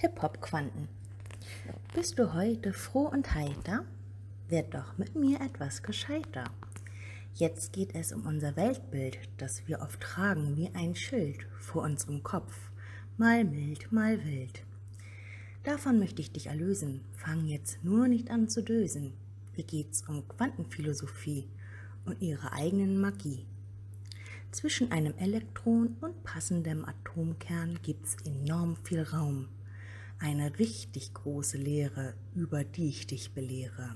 Hip-Hop-Quanten. Bist du heute froh und heiter? Werd doch mit mir etwas gescheiter. Jetzt geht es um unser Weltbild, das wir oft tragen wie ein Schild vor unserem Kopf, mal mild, mal wild. Davon möchte ich dich erlösen, fang jetzt nur nicht an zu dösen. Hier geht's um Quantenphilosophie und ihre eigenen Magie. Zwischen einem Elektron und passendem Atomkern gibt's enorm viel Raum. Eine richtig große Lehre, über die ich dich belehre.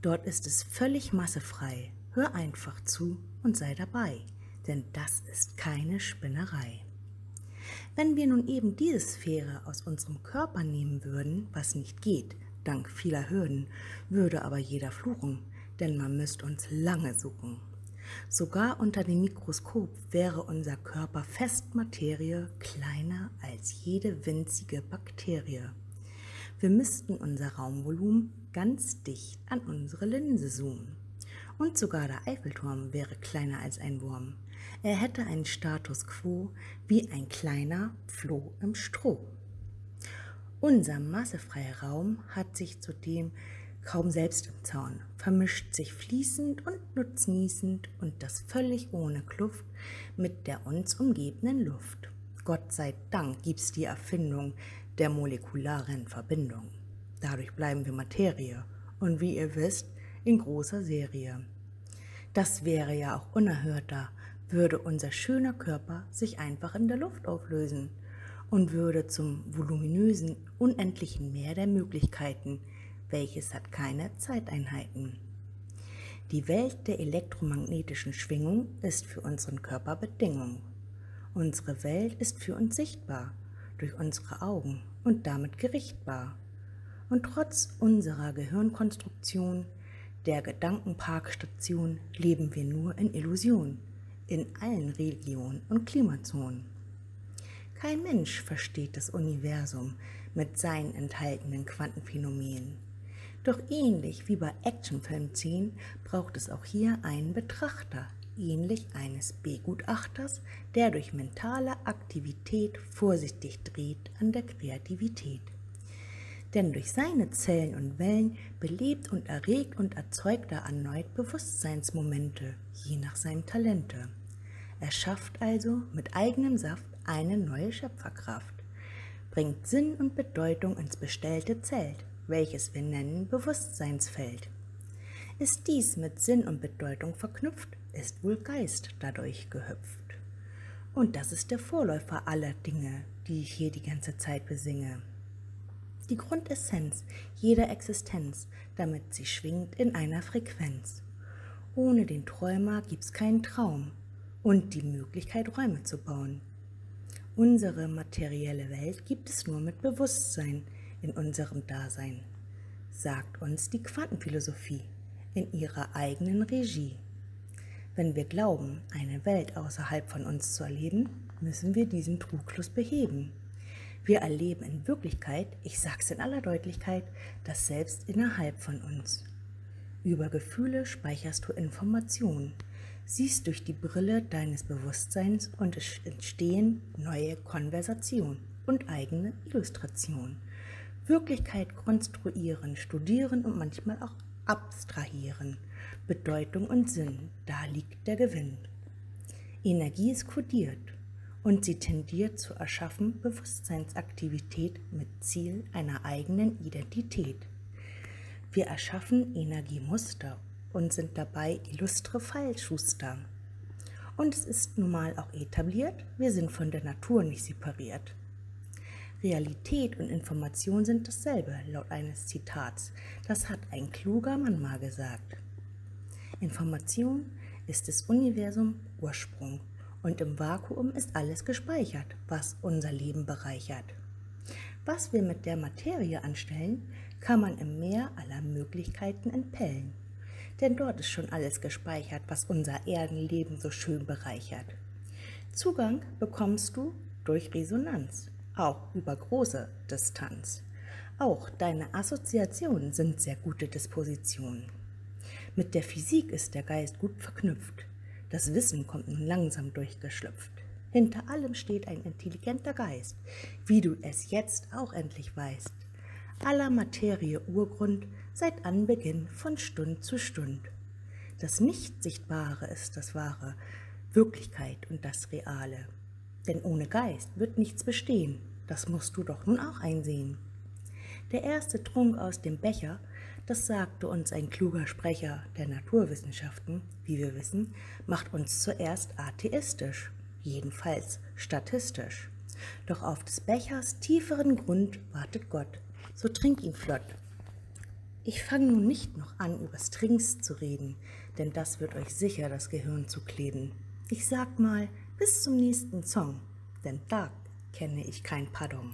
Dort ist es völlig massefrei. Hör einfach zu und sei dabei, denn das ist keine Spinnerei. Wenn wir nun eben diese Sphäre aus unserem Körper nehmen würden, was nicht geht, dank vieler Hürden, würde aber jeder fluchen, denn man müsste uns lange suchen. Sogar unter dem Mikroskop wäre unser Körper Festmaterie kleiner als jede winzige Bakterie. Wir müssten unser Raumvolumen ganz dicht an unsere Linse zoomen. Und sogar der Eiffelturm wäre kleiner als ein Wurm. Er hätte einen Status quo wie ein kleiner Floh im Stroh. Unser massefreier Raum hat sich zudem kaum selbst im Zaun, vermischt sich fließend und nutznießend und das völlig ohne Kluft mit der uns umgebenden Luft. Gott sei Dank gibt's die Erfindung der molekularen Verbindung. Dadurch bleiben wir Materie und wie ihr wisst, in großer Serie. Das wäre ja auch unerhörter, würde unser schöner Körper sich einfach in der Luft auflösen und würde zum voluminösen, unendlichen Meer der Möglichkeiten, welches hat keine Zeiteinheiten. Die Welt der elektromagnetischen Schwingung ist für unseren Körper Bedingung. Unsere Welt ist für uns sichtbar, durch unsere Augen und damit gerichtbar. Und trotz unserer Gehirnkonstruktion, der Gedankenparkstation, leben wir nur in Illusion, in allen Religionen und Klimazonen. Kein Mensch versteht das Universum mit seinen enthaltenen Quantenphänomenen. Doch ähnlich wie bei Actionfilmszenen braucht es auch hier einen Betrachter, ähnlich eines Begutachters, der durch mentale Aktivität vorsichtig dreht an der Kreativität. Denn durch seine Zellen und Wellen belebt und erregt und erzeugt er erneut Bewusstseinsmomente, je nach seinem Talente. Er schafft also mit eigenem Saft eine neue Schöpferkraft, bringt Sinn und Bedeutung ins bestellte Zelt, welches wir nennen Bewusstseinsfeld. Ist dies mit Sinn und Bedeutung verknüpft, ist wohl Geist dadurch gehüpft. Und das ist der Vorläufer aller Dinge, die ich hier die ganze Zeit besinge. Die Grundessenz jeder Existenz, damit sie schwingt in einer Frequenz. Ohne den Träumer gibt's keinen Traum und die Möglichkeit, Räume zu bauen. Unsere materielle Welt gibt es nur mit Bewusstsein, in unserem Dasein, sagt uns die Quantenphilosophie in ihrer eigenen Regie. Wenn wir glauben, eine Welt außerhalb von uns zu erleben, müssen wir diesen Trugschluss beheben. Wir erleben in Wirklichkeit, ich sag's in aller Deutlichkeit, das Selbst innerhalb von uns. Über Gefühle speicherst du Informationen, siehst durch die Brille deines Bewusstseins und es entstehen neue Konversationen und eigene Illustrationen. Wirklichkeit konstruieren, studieren und manchmal auch abstrahieren. Bedeutung und Sinn, da liegt der Gewinn. Energie ist kodiert und sie tendiert zu erschaffen Bewusstseinsaktivität mit Ziel einer eigenen Identität. Wir erschaffen Energiemuster und sind dabei illustre Fallschuster. Und es ist nun mal auch etabliert, wir sind von der Natur nicht separiert. Realität und Information sind dasselbe, laut eines Zitats. Das hat ein kluger Mann mal gesagt. Information ist des Universum Ursprung und im Vakuum ist alles gespeichert, was unser Leben bereichert. Was wir mit der Materie anstellen, kann man im Meer aller Möglichkeiten entpellen. Denn dort ist schon alles gespeichert, was unser Erdenleben so schön bereichert. Zugang bekommst du durch Resonanz auch über große Distanz. Auch deine Assoziationen sind sehr gute Dispositionen. Mit der Physik ist der Geist gut verknüpft. Das Wissen kommt nun langsam durchgeschlüpft. Hinter allem steht ein intelligenter Geist, wie du es jetzt auch endlich weißt. Aller Materie Urgrund seit Anbeginn von Stund zu Stund. Das Nicht-Sichtbare ist das Wahre, Wirklichkeit und das Reale. Denn ohne Geist wird nichts bestehen, das musst du doch nun auch einsehen. Der erste Trunk aus dem Becher, das sagte uns ein kluger Sprecher der Naturwissenschaften, wie wir wissen, macht uns zuerst atheistisch, jedenfalls statistisch. Doch auf des Bechers tieferen Grund wartet Gott, so trink ihn flott. Ich fange nun nicht noch an, übers Trinks zu reden, denn das wird euch sicher das Gehirn zu kleben. Ich sag mal, bis zum nächsten Song, denn da kenne ich kein Pardon.